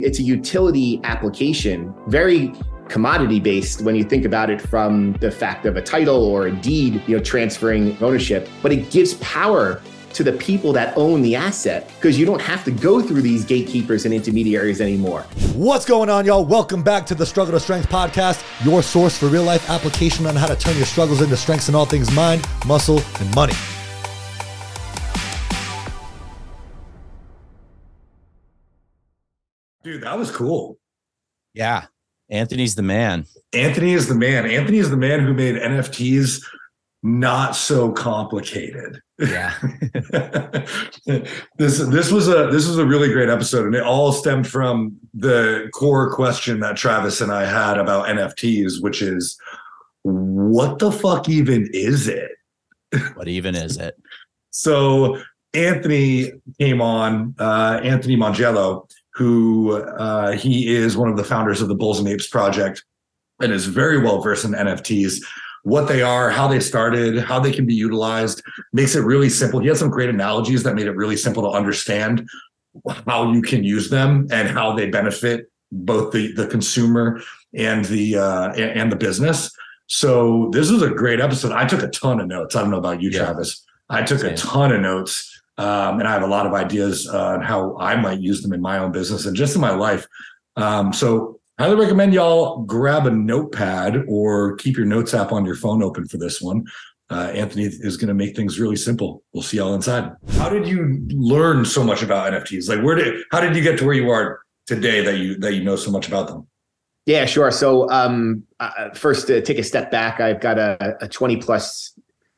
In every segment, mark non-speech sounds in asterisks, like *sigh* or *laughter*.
It's a utility application, very commodity based when you think about it from the fact of a title or a deed, you know, transferring ownership, but it gives power to the people that own the asset because you don't have to go through these gatekeepers and intermediaries anymore. What's going on, y'all? Welcome back to the Struggle to Strength podcast, your source for real life application on how to turn your struggles into strengths in all things mind, muscle, and money. Dude, that was cool. Yeah. Anthony's the man. Anthony is the man. Anthony is the man who made NFTs not so complicated. Yeah. *laughs* this this was a this was a really great episode and it all stemmed from the core question that Travis and I had about NFTs which is what the fuck even is it? What even is it? *laughs* so Anthony came on, uh, Anthony Mongiello, who uh, he is one of the founders of the Bulls and Apes project and is very well versed in NFTs, what they are, how they started, how they can be utilized, makes it really simple. He has some great analogies that made it really simple to understand how you can use them and how they benefit both the the consumer and the uh, and the business. So this was a great episode. I took a ton of notes. I don't know about you, Yeah. Travis. I took a ton of notes. Um, and I have a lot of ideas uh, on how I might use them in my own business and just in my life. Um, so highly recommend y'all grab a notepad or keep your notes app on your phone open for this one. Uh, Anthony is going to make things really simple. We'll see y'all inside. How did you learn so much about NFTs? Like, where did how did you get to where you are today that you that you know so much about them? Yeah, sure. So, um, uh, first, to take a step back, I've got a, a 20 plus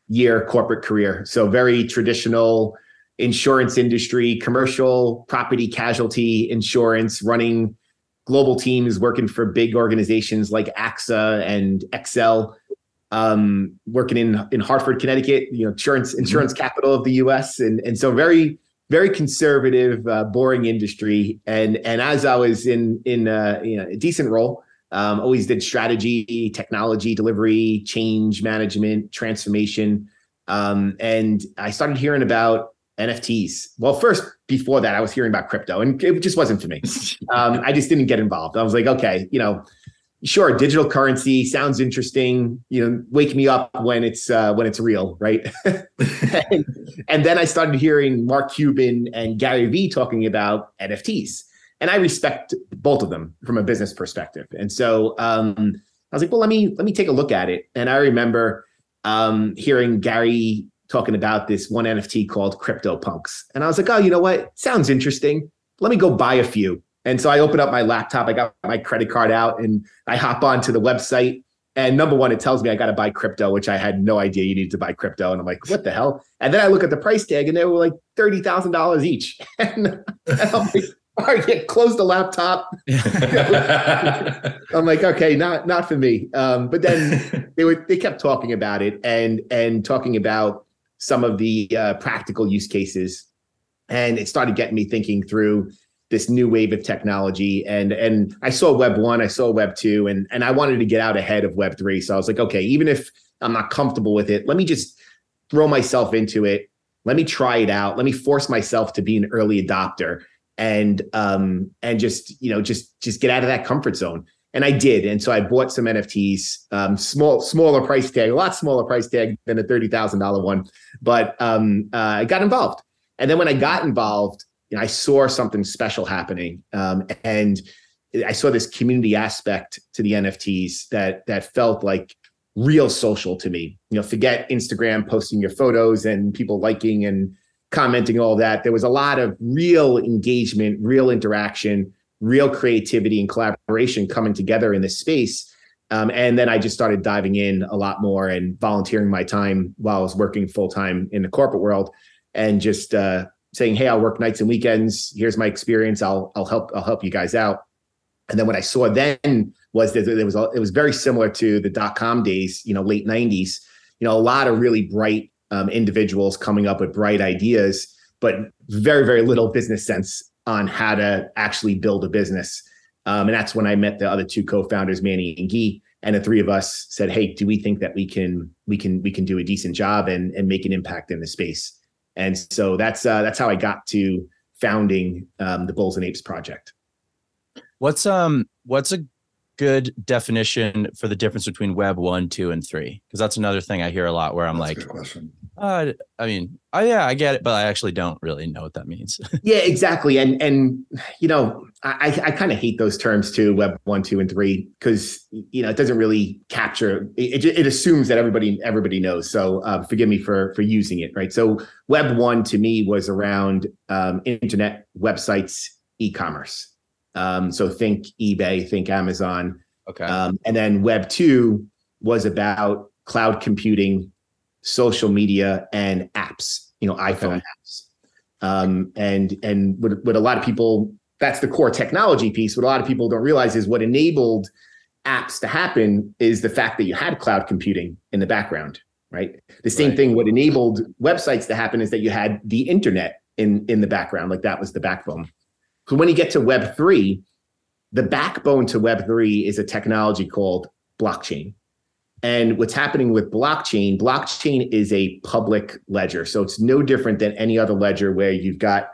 year corporate career. So, very traditional insurance industry, commercial property casualty insurance, running global teams, working for big organizations like AXA and Excel. Um, working in in Hartford, Connecticut, you know, insurance insurance capital of the U.S. and and so very very conservative, uh, boring industry. And and as I was in in uh, you know, a decent role, um, always did strategy, technology, delivery, change management, transformation. Um, and I started hearing about NFTs. Well, first before that, I was hearing about crypto, and it just wasn't for me. *laughs* Um, I just didn't get involved. I was like, okay, you know, sure, digital currency sounds interesting. You know, wake me up when it's uh, when it's real, right? *laughs* and, and then I started hearing Mark Cuban and Gary Vee talking about NFTs, and I respect both of them from a business perspective. And so um, I was like, well, let me let me take a look at it. And I remember um, hearing Gary talking about this one NFT called Crypto Punks, and I was like, oh, you know what? Sounds interesting. Let me go buy a few. And so I opened up my laptop, I got my credit card out, and I hop onto the website. And number one, it tells me I got to buy crypto, which I had no idea you needed to buy crypto. And I'm like, what the hell? And then I look at the price tag, and they were like thirty thousand dollars each. and, *laughs* and I'm like, all right, yeah, close the laptop. *laughs* I'm like, okay, not not for me. Um, but then *laughs* they were they kept talking about it and and talking about some of the uh, practical use cases, and it started getting me thinking through this new wave of technology. And and I saw Web one, I saw Web two, and and I wanted to get out ahead of Web three. So I was like, okay, even if I'm not comfortable with it, let me just throw myself into it. Let me try it out. Let me force myself to be an early adopter and um and just you know just just get out of that comfort zone and i did. And so i bought some nfts um small smaller price tag a lot smaller price tag than a $30000 one. But um uh, i got involved. And then when i got involved you know, i saw something special happening um and i saw this community aspect to the nfts that that felt like real social to me. You know forget instagram posting your photos and people liking and commenting all that. There was a lot of real engagement real interaction real creativity and collaboration coming together in this space. Um, and then i just started diving in a lot more and volunteering my time while i was working full-time in the corporate world and just uh, saying hey i'll work nights and weekends. Here's my experience. I'll i'll help i'll help you guys out. And then what i saw then was that there was it was very similar to the dot-com days you know late 90s you know a lot of really bright um, individuals coming up with bright ideas, but very, very little business sense on how to actually build a business. Um, and that's when I met the other two co-founders, Manny and Guy, and the three of us said, "Hey, do we think that we can we can we can do a decent job and and make an impact in the space?" And so that's uh, that's how I got to founding um, the Bulls and Apes project. What's um what's a good definition for the difference between web one, two, and three? Because that's another thing I hear a lot where I'm That's a like, good question. uh, I mean, oh yeah, I get it, but I actually don't really know what that means. *laughs* Yeah, exactly. And and you know, I I kind of hate those terms too, web one, two, and three, because you know it doesn't really capture. It, it, it assumes that everybody everybody knows. So uh, forgive me for for using it. Right. So web one to me was around um, internet websites, e-commerce. Um, so think eBay, think Amazon, okay. um, and then Web two was about cloud computing, social media, and apps. You know, iPhone Okay. apps. Um, and and what, what a lot of people that's the core technology piece. What a lot of people don't realize is what enabled apps to happen is the fact that you had cloud computing in the background, right? The same Right. thing. What enabled websites to happen is that you had the internet in in the background, like that was the backbone. So when you get to Web three, the backbone to Web three is a technology called blockchain. And what's happening with blockchain, blockchain is a public ledger. So it's no different than any other ledger where you've got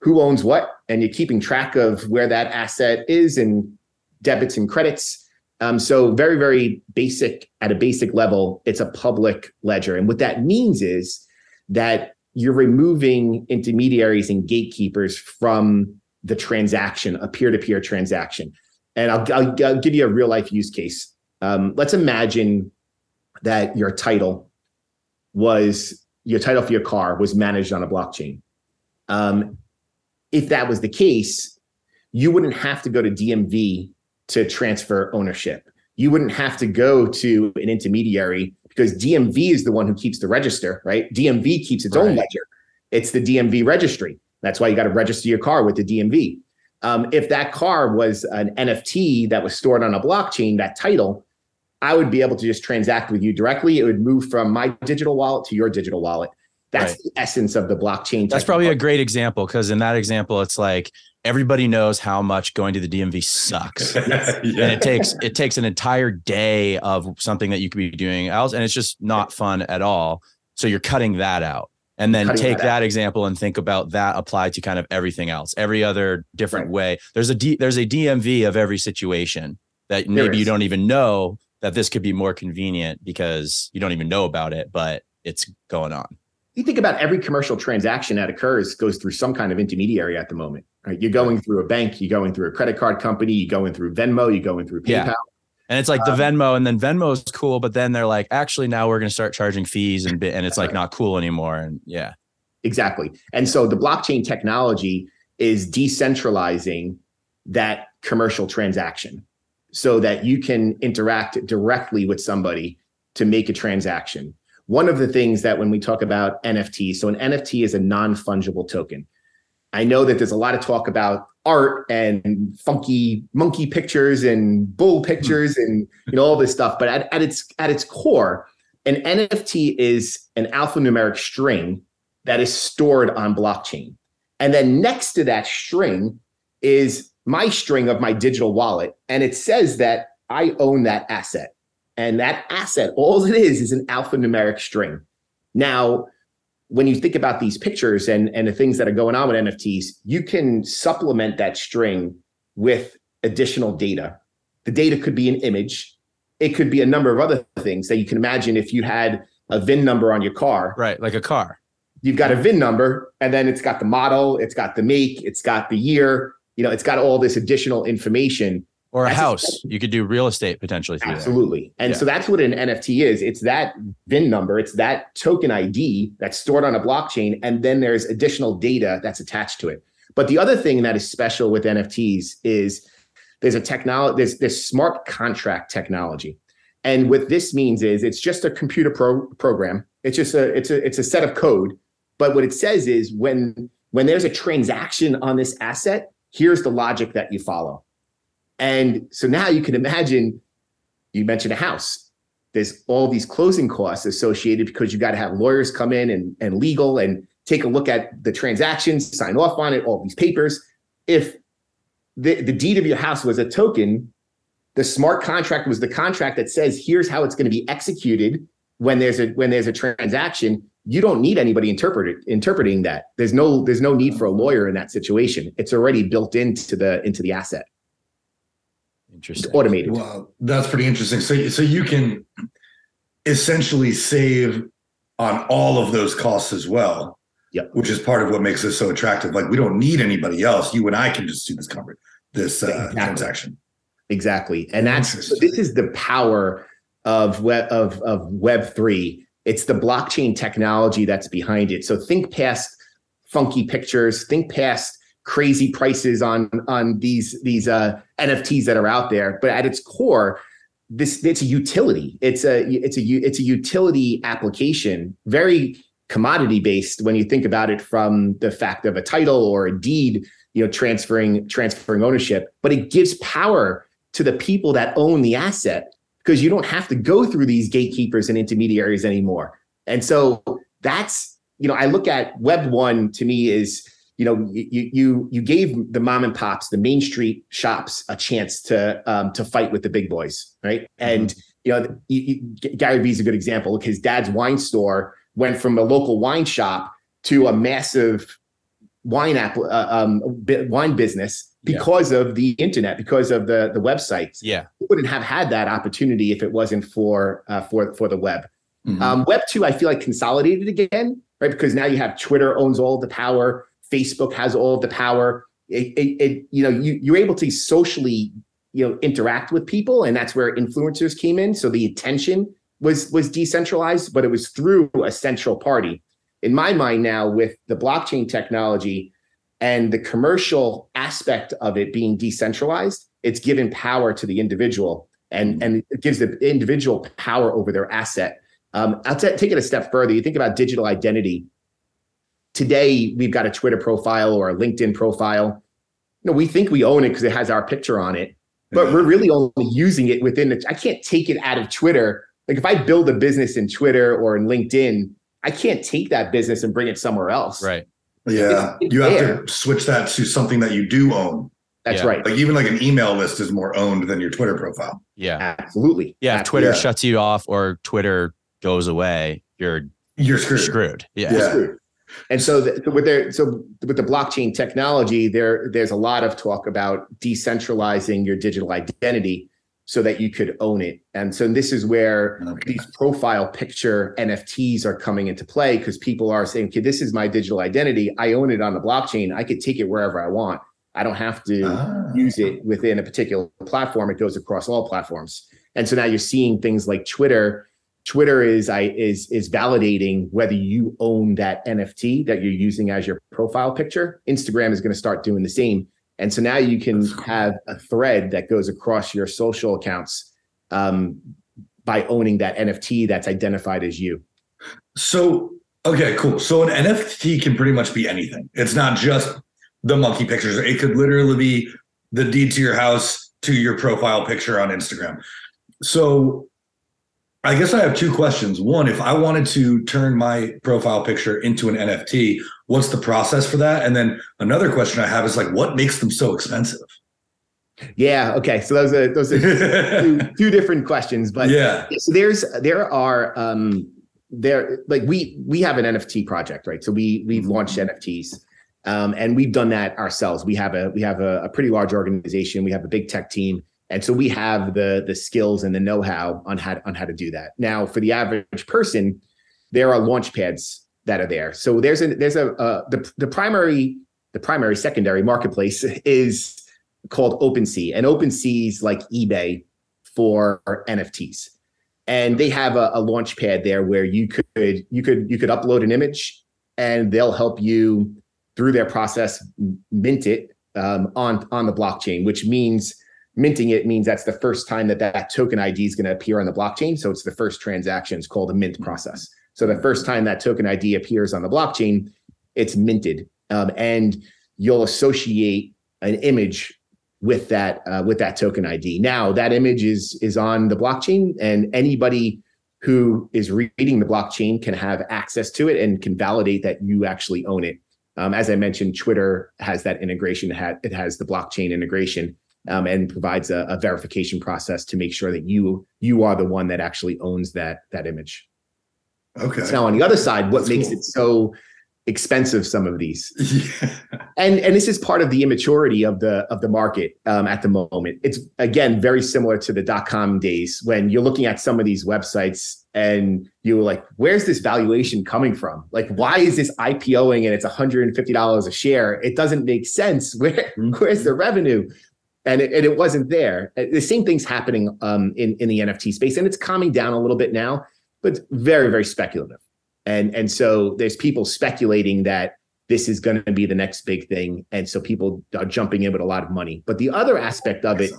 who owns what and you're keeping track of where that asset is and debits and credits. Um, so very, very basic at a basic level, it's a public ledger. And what that means is that you're removing intermediaries and gatekeepers from the transaction, a peer-to-peer transaction. And I'll, I'll, I'll give you a real life use case. Um, let's imagine that your title was your title for your car was managed on a blockchain. Um, if that was the case, you wouldn't have to go to DMV to transfer ownership. You wouldn't have to go to an intermediary because DMV is the one who keeps the register, right? DMV keeps its own ledger. It's the DMV registry. That's why you got to register your car with the DMV. Um, if that car was an NFT that was stored on a blockchain, that title, I would be able to just transact with you directly. It would move from my digital wallet to your digital wallet. That's Right. the essence of the blockchain. That's probably a great example because in that example, it's like everybody knows how much going to the DMV sucks. *laughs* and it takes it takes an entire day of something that you could be doing else and it's just not fun at all so you're cutting that out and then take that that, example and think about that applied to kind of everything else every other different Right. way there's a D, there's a dmv of every situation that There maybe you don't even know that this could be more convenient because you don't even know about it but it's going on you think about every commercial transaction that occurs goes through some kind of intermediary at the moment, right? You're going through a bank, you're going through a credit card company, you're going through Venmo, you're going through PayPal. Yeah. And it's like the Um, venmo and then Venmo is cool but then they're like actually now we're going to start charging fees and and it's like not cool anymore and yeah Exactly. And so the blockchain technology is decentralizing that commercial transaction so that you can interact directly with somebody to make a transaction. One of the things that when we talk about NFT, so an NFT is a non fungible token. I know that there's a lot of talk about art and funky monkey pictures and bull hmm. pictures and you know all this stuff, but at, at its at its core, an NFT is an alphanumeric string that is stored on blockchain. And then next to that string is my string of my digital wallet. And it says that I own that asset. And that asset, all it is, is an alphanumeric string. Now, when you think about these pictures and, and the things that are going on with NFTs, you can supplement that string with additional data. The data could be an image, it could be a number of other things that you can imagine if you had a VIN number on your car right like a car you've got a VIN number, and then it's got the model, it's got the make, it's got the year, you know, it's got all this additional information. Or a That's a- house. You could do real estate potentially. Absolutely. And Yeah. so that's what an NFT is. It's that VIN number, it's that token ID that's stored on a blockchain, and then there's additional data that's attached to it. But the other thing that is special with NFTs is there's a technology, there's this smart contract technology. And what this means is it's just a computer pro- program. It's just a it's a it's a set of code. But what it says is when when there's a transaction on this asset, here's the logic that you follow. And so now you can imagine you mentioned a house. There's all these closing costs associated because you got to have lawyers come in and, and legal and take a look at the transactions, sign off on it, all these papers. If the, the deed of your house was a token, the smart contract was the contract that says here's how it's going to be executed when there's a when there's a transaction. You don't need anybody interpret interpreting that. There's no there's no need for a lawyer in that situation. It's already built into the into the asset. Interesting. It's automated. Well, that's pretty interesting. So, so you can essentially save on all of those costs as well. Yep. Which is part of what makes this so attractive. Like we don't need anybody else. You and I can just do this cover this uh, Exactly. transaction. Exactly. And that's so this is the power of web of, of web three. It's the blockchain technology that's behind it. So think past funky pictures, think past crazy prices on on these these uh NFTs that are out there. But at its core, this it's a utility. It's a it's a it's a utility application, very commodity based when you think about it from the fact of a title or a deed, you know, transferring transferring ownership. But it gives power to the people that own the asset because you don't have to go through these gatekeepers and intermediaries anymore. And so that's you know I look at Web one to me is you know you you you gave the mom and pops the main street shops a chance to um, to fight with the big boys right and you know you, you, Gary Vee's a good example his dad's wine store went from a local wine shop to a massive wine app uh, um, wine business Yeah. because of the internet because of the the websites Yeah. We wouldn't have had that opportunity if it wasn't for uh, for for the web Mhm. um, Web two, I feel like consolidated again, right? Because now you have Twitter owns all the power, Facebook has all of the power. It, it, it you know, you you're able to socially, you know, interact with people, and that's where influencers came in. So the attention was was decentralized, but it was through a central party. In my mind, now with the blockchain technology and the commercial aspect of it being decentralized, it's given power to the individual, and and it gives the individual power over their asset. Um, I'll ta- take it a step further. You think about digital identity. Today, we've got a Twitter profile or a LinkedIn profile. You know, we think we own it because it has our picture on it, but we're really only using it within the. I can't take it out of Twitter. Like if I build a business in Twitter or in LinkedIn, I can't take that business and bring it somewhere else. Right. Yeah, It's you have there. to switch that to something that you do own. That's Yeah. right. Like even like an email list is more owned than your Twitter profile. Yeah. Absolutely. Yeah. If Twitter Yeah. shuts you off or Twitter goes away, you're You're screwed. screwed. Yeah. Yeah. screwed. And so, the, so with their so with the blockchain technology, there there's a lot of talk about decentralizing your digital identity so that you could own it. And so this is where Okay. these profile picture NFTs are coming into play because people are saying, "Okay, this is my digital identity. I own it on the blockchain. I could take it wherever I want. I don't have to." Ah. use it within a particular platform, it goes across all platforms. And so now you're seeing things like Twitter. Twitter is I is is validating whether you own that NFT that you're using as your profile picture. Instagram is going to start doing the same. And so now you can have a thread that goes across your social accounts um, by owning that NFT that's identified as you. So okay, cool. So an NFT can pretty much be anything. It's not just the monkey pictures. It could literally be the deed to your house to your profile picture on Instagram. So I guess I have two questions. One, if I wanted to turn my profile picture into an NFT, what's the process for that? And then another question I have is like, what makes them so expensive? Yeah. Okay. So those are those are two, two *laughs* different questions, but yeah. so there's there are um there like we we have an nft project right so we we've Mhm. launched nfts um and we've done that ourselves we have a we have a, a pretty large organization we have a big tech team and so we have the the skills and the know-how on how on how to do that. Now for the average person there are launch pads that are there. So there's a there's a uh, the the primary the primary secondary marketplace *laughs* is called OpenSea. And OpenSea is like eBay for nfts and they have a, a launch pad there where you could you could you could upload an image and they'll help you through their process mint it um, on on the blockchain which means minting it means that's the first time that that token id is going to appear on the blockchain so it's the first transaction it's called a mint process so the first time that token id appears on the blockchain it's minted um, and you'll associate an image with that uh, with that token ID. Now that image is is on the blockchain, and anybody who is reading the blockchain can have access to it and can validate that you actually own it. Um, as I mentioned, Twitter has that integration. It, it has the blockchain integration um, and provides a, a verification process to make sure that you you are the one that actually owns that that image. Okay. Now, on the other side, what That's makes cool. it so expensive some of these *laughs* yeah. and and this is part of the immaturity of the of the market um, at the moment it's again very similar to the dot-com days when you're looking at some of these websites and you're like where's this valuation coming from like why is this ipoing and it's $150 a share it doesn't make sense *laughs* where mm-hmm. where's the revenue and it, and it wasn't there. The same thing's happening um, in in the nft space and it's calming down a little bit now but very very speculative. And and so there's people speculating that this is going to be the next big thing and so people are jumping in with a lot of money. But the other aspect of it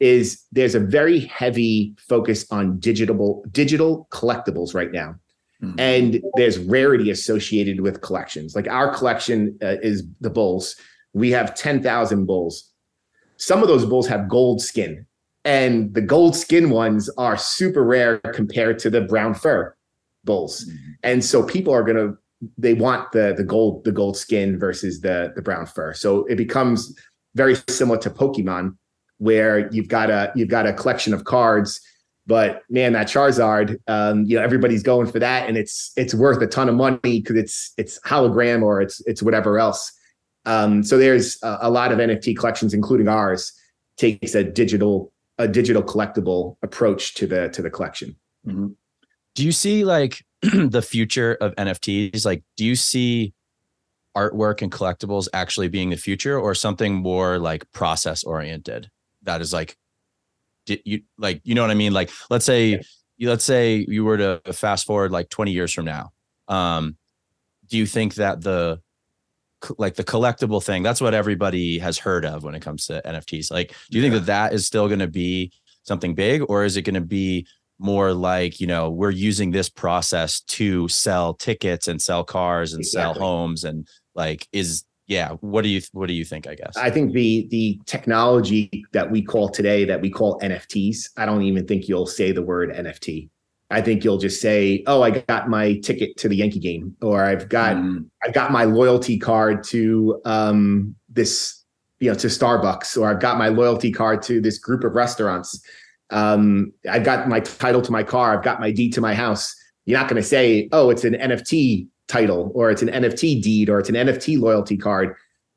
is there's a very heavy focus on digital digital collectibles right now. Mm-hmm. and there's rarity associated with collections. Like our collection uh, is the bulls. We have 10,000 bulls some of those bulls have gold skin and the gold skin ones are super rare compared to the brown fur bulls. Mm-hmm. And so people are going to they want the the gold the gold skin versus the the brown fur. So it becomes very similar to Pokemon where you've got a you've got a collection of cards but man that Charizard um, you know everybody's going for that and it's it's worth a ton of money because it's it's hologram or it's it's whatever else. Um, so there's a, a lot of NFT collections including ours takes a digital a digital collectible approach to the to the collection. Mm-hmm do you see like *clears throat* the future of NFTs? Like, do you see artwork and collectibles actually being the future or something more like process oriented that is like did you like you know what i mean like let's say yeah. let's say you were to fast forward like 20 years from now um do you think that the like the collectible thing that's what everybody has heard of when it comes to nfts like do you yeah. think that that is still going to be something big or is it going to be more like you know we're using this process to sell tickets and sell cars and exactly. sell homes and like is yeah what do you what do you think i guess i think the the technology that we call today that we call nfts i don't even think you'll say the word nft i think you'll just say oh i got my ticket to the yankee game or i've got mm. i've got my loyalty card to um this you know to starbucks or i've got my loyalty card to this group of restaurants um, I've got my title to my car, I've got my deed to my house. You're not going to say, oh, it's an NFT title or it's an NFT deed or it's an NFT loyalty card.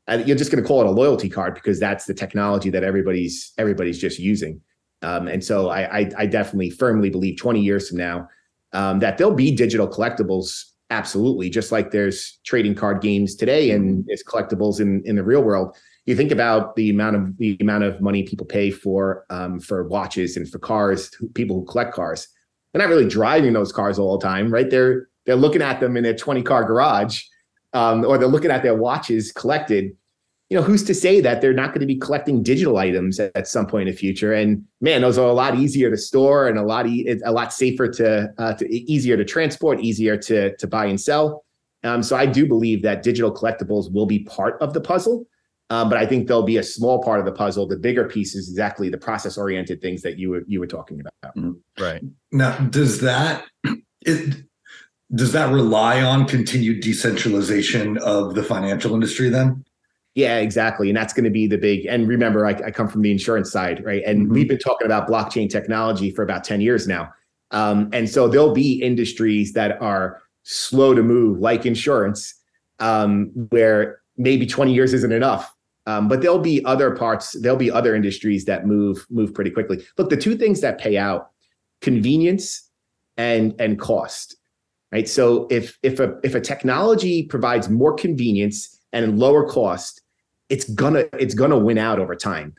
And you're just going to call it a loyalty card because that's the technology that everybody's everybody's just using. Um, and so I, I, I definitely firmly believe 20 years from now um, that there'll be digital collectibles. Absolutely, just like there's trading card games today and there's collectibles in in the real world you think about the amount of the amount of money people pay for um, for watches and for cars, people who collect cars. They're not really driving those cars all the time, right? They're they're looking at them in their 20 car garage, um, or they're looking at their watches collected. You know, who's to say that they're not going to be collecting digital items at, at, some point in the future? And man, those are a lot easier to store and a lot e- a lot safer to, uh, to easier to transport, easier to to buy and sell. Um, so I do believe that digital collectibles will be part of the puzzle. Um, but I think they'll be a small part of the puzzle. The bigger piece is exactly the process oriented things that you were you were talking about. Mm-hmm. Right now, does that it does that rely on continued decentralization of the financial industry then? Yeah, exactly. And that's going to be the big. And remember, I, I come from the insurance side, right? And mm-hmm. we've been talking about blockchain technology for about ten years now. Um, and so there'll be industries that are slow to move, like insurance, um, where maybe 20 years isn't enough. Um, but there'll be other parts, there'll be other industries that move move pretty quickly. Look, the two things that pay out: convenience and and cost. Right. So if if a if a technology provides more convenience and lower cost, it's gonna it's gonna win out over time.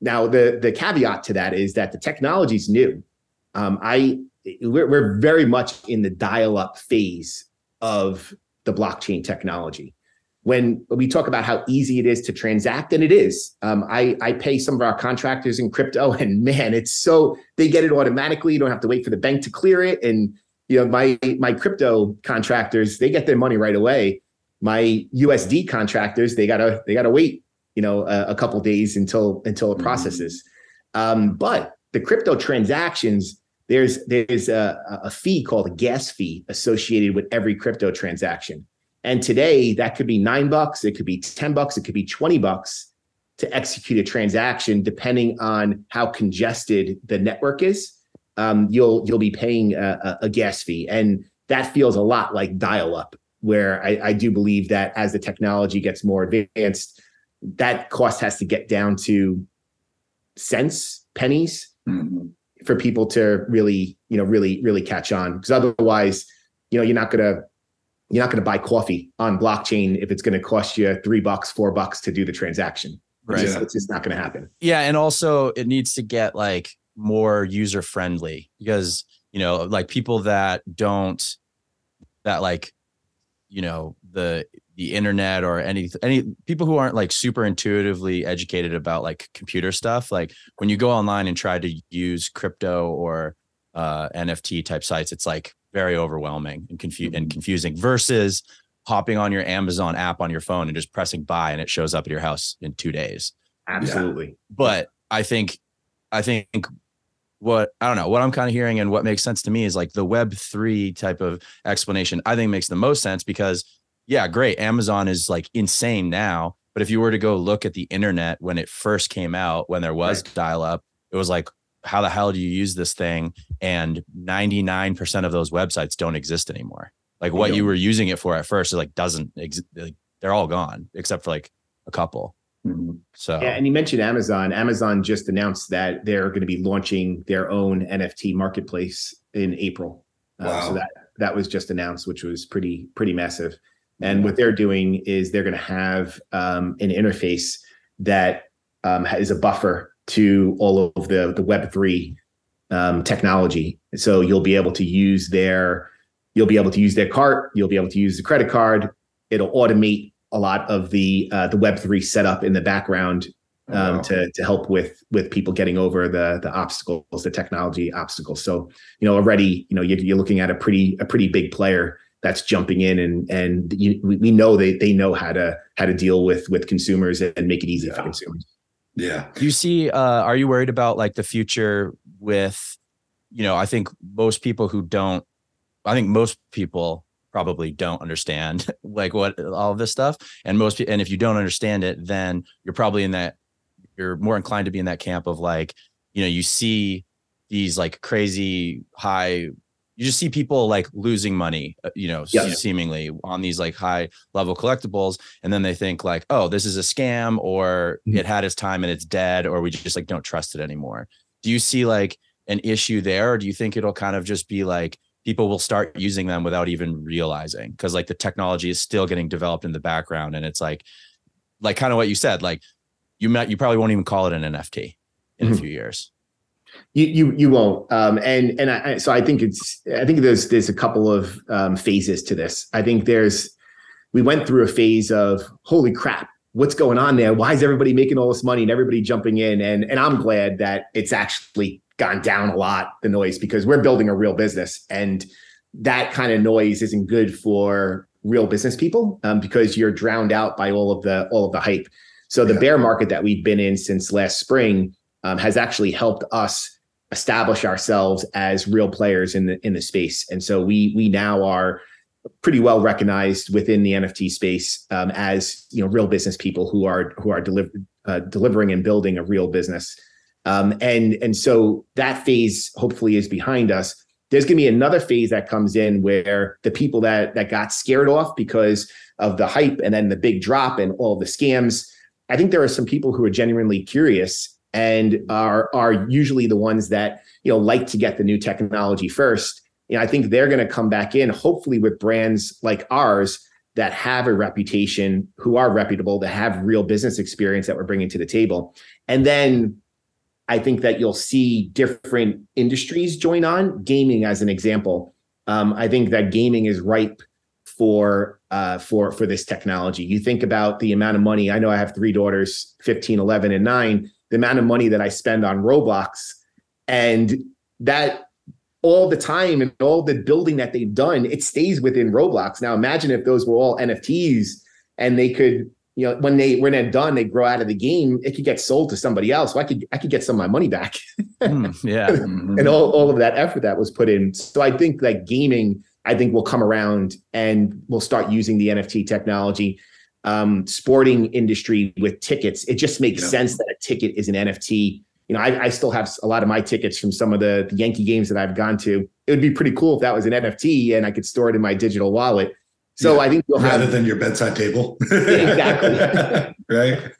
Now the the caveat to that is that the technology is new. Um, I we're, we're very much in the dial up phase of the blockchain technology when we talk about how easy it is to transact, and it is. Um, I, I pay some of our contractors in crypto, *laughs* and man, it's so they get it automatically. You don't have to wait for the bank to clear it. And you know, my my crypto contractors, they get their money right away. My USD contractors, they gotta they gotta wait, you know, a, a couple days until until it mm-hmm. processes. Um, but the crypto transactions, there's there's a, a fee called a gas fee associated with every crypto transaction. And today that could be nine bucks, it could be 10 bucks, it could be 20 bucks to execute a transaction, depending on how congested the network is. Um, you'll you'll be paying a, a, gas fee, and that feels a lot like dial-up. Where I, I do believe that as the technology gets more advanced, that cost has to get down to cents, pennies mm-hmm. for people to really, you know, really, really catch on. Because otherwise, you know, you're not gonna you're not gonna buy coffee on blockchain if it's gonna cost you three bucks, four bucks to do the transaction. Right. It's, just, it's just not gonna happen. Yeah. And also it needs to get like more user friendly because, you know, like people that don't that like, you know, the the internet or any any people who aren't like super intuitively educated about like computer stuff like when you go online and try to use crypto or uh, nft type sites it's like very overwhelming and, confu- and mm-hmm. confusing versus hopping on your amazon app on your phone and just pressing buy and it shows up at your house in two days absolutely yeah. but i think i think what I don't know what I'm kind of hearing and what makes sense to me is like the web 3 type of explanation I think makes the most sense because yeah, great. Amazon is like insane now. But if you were to go look at the internet when it first came out, when there was right. dial up, it was like, how the hell do you use this thing? And 99% of those websites don't exist anymore. Like what you were using it for at first is like doesn't exist. Like, they're all gone except for like a couple. Mm-hmm. So yeah, and you mentioned Amazon. Amazon just announced that they're going to be launching their own NFT marketplace in April. Wow. Uh, so that that was just announced, which was pretty pretty massive. And what they're doing is they're going to have um, an interface that um, is a buffer to all of the the Web three um, technology. So you'll be able to use their you'll be able to use their cart. You'll be able to use the credit card. It'll automate a lot of the uh, the Web three setup in the background oh, um, wow. to to help with with people getting over the the obstacles, the technology obstacles. So you know already you know you're, you're looking at a pretty a pretty big player that's jumping in and and you, we know they they know how to how to deal with with consumers and make it easy yeah. for consumers. Yeah. You see, uh, are you worried about like the future with, you know, I think most people who don't, I think most people probably don't understand *laughs* like what all of this stuff, and most people and if you don't understand it, then you're probably in that you're more inclined to be in that camp of like, you know, you see these like crazy high you just see people like losing money, uh, you know, seemingly on these like high level collectibles. And then they think like, oh, this is a scam or mm-hmm. it had its time and it's dead, or we just like don't trust it anymore. Do you see like an issue there? Or do you think it'll kind of just be like people will start using them without even realizing? Cause like the technology is still getting developed in the background. And it's like, like kind of what you said, like you might, you probably won't even call it an NFT in mm-hmm. a few years. You you you won't. Um, and and I, so I think it's I think there's there's a couple of um, phases to this. I think there's we went through a phase of holy crap, what's going on there? Why is everybody making all this money and everybody jumping in? And and I'm glad that it's actually gone down a lot the noise because we're building a real business and that kind of noise isn't good for real business people um, because you're drowned out by all of the all of the hype. So the yeah. bear market that we've been in since last spring um, has actually helped us establish ourselves as real players in the in the space. And so we we now are pretty well recognized within the NFT space um, as you know real business people who are who are deliver, uh, delivering and building a real business. Um, and and so that phase hopefully is behind us. There's going to be another phase that comes in where the people that that got scared off because of the hype and then the big drop and all the scams. I think there are some people who are genuinely curious and are are usually the ones that you know like to get the new technology first. You know, I think they're going to come back in, hopefully with brands like ours that have a reputation, who are reputable, that have real business experience that we're bringing to the table, and then I think that you'll see different industries join on. Gaming, as an example, um, I think that gaming is ripe for uh, for for this technology. You think about the amount of money. I know I have three daughters, 15, 11, and 9 the amount of money that I spend on Roblox and that all the time and all the building that they've done, it stays within Roblox. Now imagine if those were all NFTs and they could, you know, when they when they're done, they grow out of the game, it could get sold to somebody else. So I could I could get some of my money back. *laughs* mm, yeah. and all, all of that effort that was put in. So I think that gaming, I think will come around and we'll start using the NFT technology um, sporting industry with tickets, it just makes yeah. sense that a ticket is an NFT. You know, I, I, still have a lot of my tickets from some of the, the, Yankee games that I've gone to. It would be pretty cool if that was an NFT and I could store it in my digital wallet. So yeah. I think you'll have rather have, than your bedside table. *laughs* exactly. *laughs* right.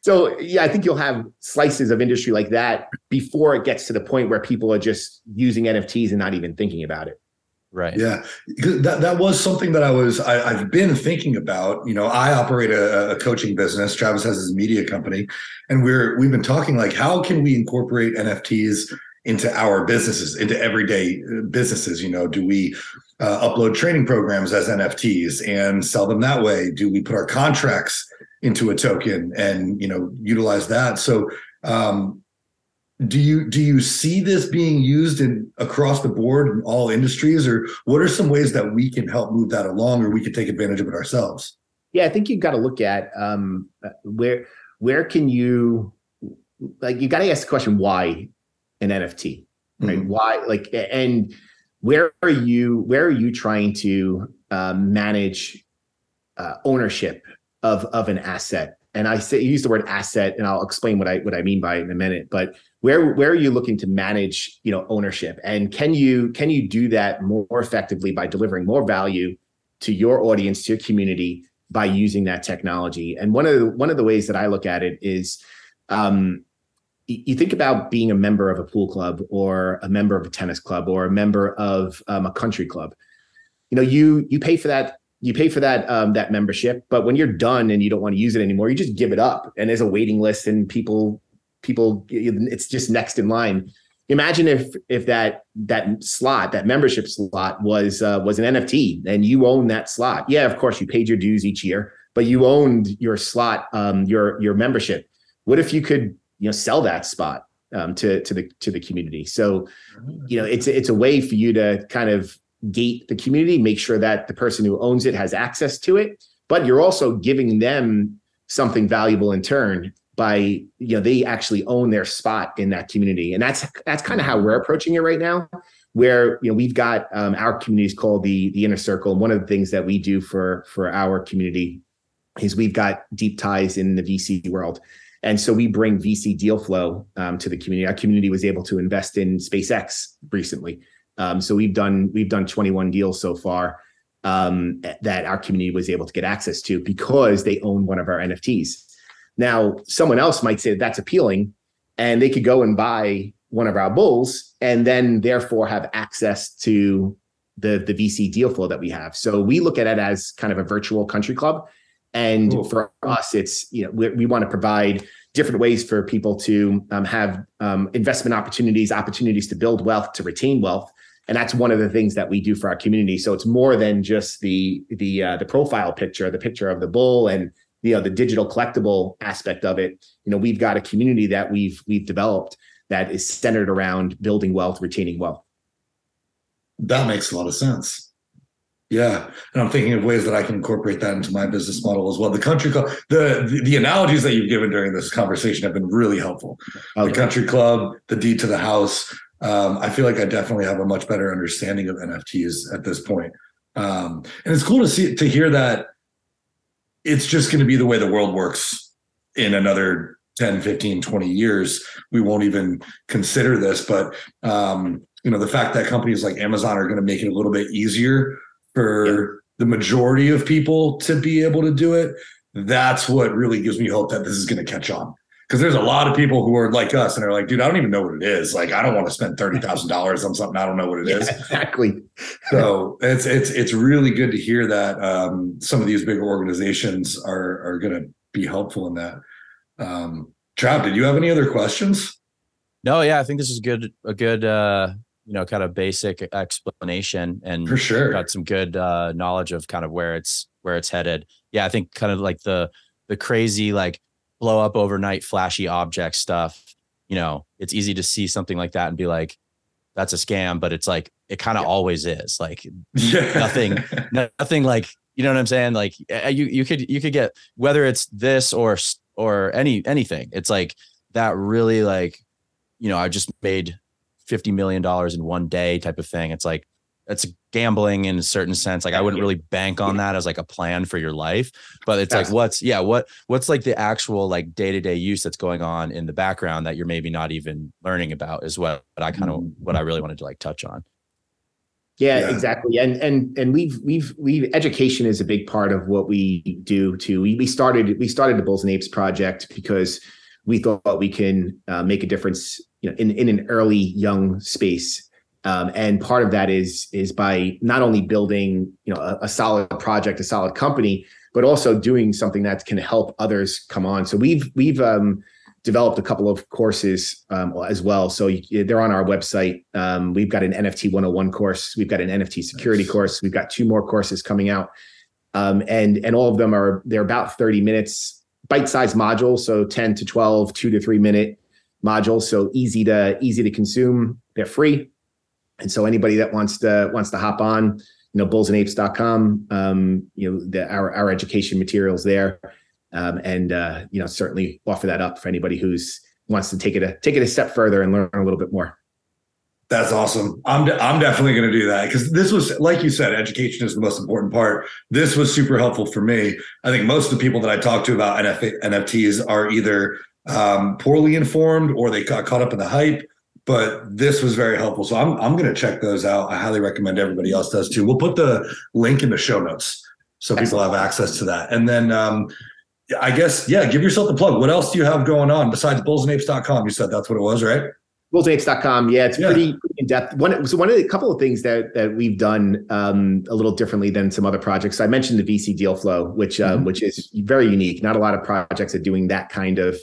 So yeah, I think you'll have slices of industry like that before it gets to the point where people are just using NFTs and not even thinking about it. Right. Yeah. That that was something that I was I, have been thinking about. You know, I operate a, a, coaching business. Travis has his media company, and we're we've been talking like how can we incorporate NFTs into our businesses, into everyday uh, businesses. You know, do we uh, upload training programs as NFTs and sell them that way? Do we put our contracts into a token and you know utilize that? So um, do you do you see this being used in across the board in all industries or what are some ways that we can help move that along or we can take advantage of it ourselves yeah i think you've got to look at um, where where can you like you got to ask the question why an nft right mm-hmm. why like and where are you where are you trying to um, manage uh, ownership of of an asset and I say use the word asset, and I'll explain what I what I mean by it in a minute. But where where are you looking to manage, you know, ownership, and can you can you do that more effectively by delivering more value to your audience, to your community, by using that technology? And one of the, one of the ways that I look at it is, um, you think about being a member of a pool club, or a member of a tennis club, or a member of um, a country club. You know, you you pay for that you pay for that um, that membership, but when you're done and you don't want to use it anymore, you just give it up. And there's a waiting list, and people people it's just next in line. Imagine if if that that slot, that membership slot, was uh, was an NFT, and you own that slot. Yeah, of course, you paid your dues each year, but you owned your slot, um, your your membership. What if you could you know sell that spot um, to to the to the community? So, you know, it's it's a way for you to kind of gate the community, make sure that the person who owns it has access to it, but you're also giving them something valuable in turn by you know they actually own their spot in that community. And that's that's kind of how we're approaching it right now where you know we've got um, our communities called the the inner circle. And one of the things that we do for for our community is we've got deep ties in the vc world. And so we bring vc deal flow um, to the community. Our community was able to invest in spacex recently. Um, so we've done we've done 21 deals so far um, that our community was able to get access to because they own one of our NFTs. Now, someone else might say that that's appealing, and they could go and buy one of our bulls, and then therefore have access to the the VC deal flow that we have. So we look at it as kind of a virtual country club, and cool. for us, it's you know we, we want to provide different ways for people to um, have um, investment opportunities, opportunities to build wealth, to retain wealth, and that's one of the things that we do for our community so it's more than just the the uh, the profile picture the picture of the bull and you know the digital collectible aspect of it you know we've got a community that we've we've developed that is centered around building wealth retaining wealth that makes a lot of sense yeah, and I'm thinking of ways that I can incorporate that into my business model as well. The country club, the, the, the analogies that you've given during this conversation have been really helpful. Okay. The country club, the deed to the house, um, I feel like I definitely have a much better understanding of NFTs at this point. Um, and it's cool to see to hear that it's just going to be the way the world works in another 10, 15, 20 years. We won't even consider this, but um, you know, the fact that companies like Amazon are going to make it a little bit easier for yeah. the majority of people to be able to do it, that's what really gives me hope that this is going to catch on because there's a lot of people who are like us and they're like, dude, I don't even know what it is. Like, I don't want to spend thirty thousand dollars on something I don't know what it is. Yeah, exactly. so it's it's it's really good to hear that um, some of these bigger organizations are are going to be helpful in that. Um, Trav, did you have any other questions? No, yeah, I think this is good. A good, uh, you know, kind of basic explanation, and for sure got some good uh, knowledge of kind of where it's where it's headed. Yeah, I think kind of like the the crazy like blow up overnight flashy object stuff you know it's easy to see something like that and be like that's a scam but it's like it kind of yeah. always is like *laughs* nothing nothing like you know what i'm saying like you you could you could get whether it's this or or any anything it's like that really like you know i just made 50 million dollars in one day type of thing it's like it's gambling in a certain sense. Like I wouldn't really bank on that as like a plan for your life, but it's like what's yeah, what what's like the actual like day to day use that's going on in the background that you're maybe not even learning about is what I kind of mm-hmm. what I really wanted to like touch on. Yeah, yeah, exactly. And and and we've we've we've education is a big part of what we do too. We we started we started the Bulls and Apes project because we thought we can uh, make a difference, you know, in in an early young space. Um, and part of that is is by not only building you know a, a solid project, a solid company, but also doing something that can help others come on. So we've we've um, developed a couple of courses um, as well. So you, they're on our website. Um, we've got an NFT 101 course. We've got an NFT security nice. course. We've got two more courses coming out. Um, and, and all of them are, they're about 30 minutes, bite-sized modules. So 10 to 12, two to three minute modules. So easy to, easy to consume. They're free. And so anybody that wants to, wants to hop on, you know, bullsandapes.com, um, you know, the, our, our education materials there um, and uh, you know certainly offer that up for anybody who's wants to take it a take it a step further and learn a little bit more. That's awesome. I'm de- I'm definitely going to do that because this was like you said, education is the most important part. This was super helpful for me. I think most of the people that I talk to about NF- NFTs are either um, poorly informed or they got caught up in the hype. But this was very helpful, so I'm I'm going to check those out. I highly recommend everybody else does too. We'll put the link in the show notes so Excellent. people have access to that. And then um, I guess, yeah, give yourself the plug. What else do you have going on besides bullsandapes.com? You said that's what it was, right? Bullsandapes.com. Yeah, it's yeah. Pretty, pretty in depth. One, so one of the couple of things that that we've done um, a little differently than some other projects. I mentioned the VC deal flow, which um, mm-hmm. which is very unique. Not a lot of projects are doing that kind of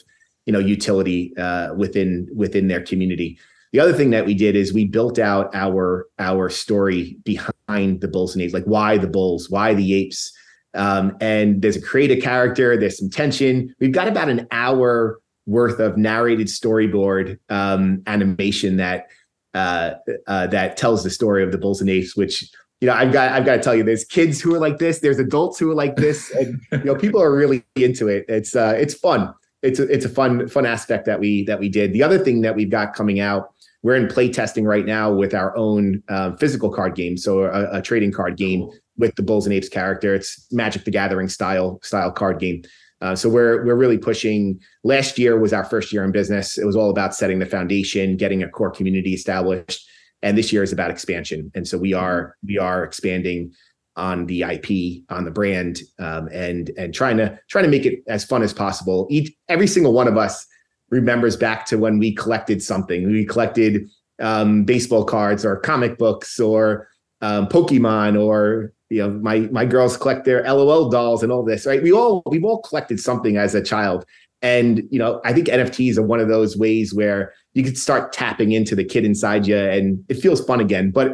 you know utility uh, within within their community. The other thing that we did is we built out our our story behind the bulls and apes, like why the bulls, why the apes, um, and there's a creative character, there's some tension. We've got about an hour worth of narrated storyboard um, animation that uh, uh, that tells the story of the Bulls and Apes, which you know I've got I've got to tell you, there's kids who are like this, there's adults who are like this, and you know people are really into it. It's uh, it's fun. It's a, it's a fun fun aspect that we that we did. The other thing that we've got coming out, we're in play testing right now with our own uh, physical card game, so a, a trading card game with the Bulls and Apes character. It's Magic the Gathering style style card game. Uh, so we're we're really pushing. Last year was our first year in business. It was all about setting the foundation, getting a core community established, and this year is about expansion. And so we are we are expanding on the IP, on the brand, um, and and trying to trying to make it as fun as possible. Each every single one of us remembers back to when we collected something. We collected um, baseball cards or comic books or um, Pokemon or you know my my girls collect their lol dolls and all this right? We all we've all collected something as a child. And you know i think nfts are one of those ways where you could start tapping into the kid inside you and it feels fun again but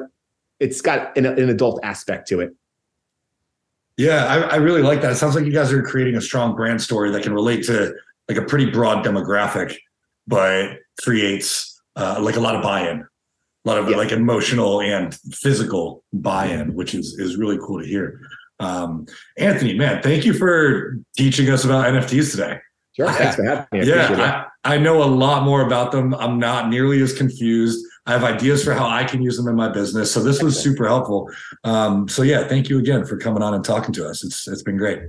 it's got an, an adult aspect to it. Yeah I, I really like that. It sounds like you guys are creating a strong brand story that can relate to like a pretty broad demographic but creates uh, like a lot of buy-in a lot of yeah. like emotional and physical buy-in, which is is really cool to hear. Um, Anthony, man, thank you for teaching us about NFTs today. Sure, thanks for having me. I yeah, I, I know a lot more about them. I'm not nearly as confused. I have ideas for how I can use them in my business. So this was super helpful. Um, so yeah, thank you again for coming on and talking to us. It's it's been great.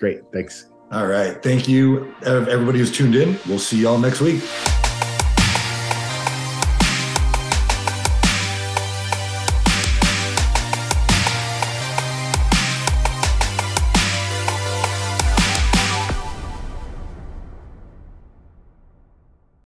Great, thanks. All right, thank you everybody who's tuned in. We'll see y'all next week.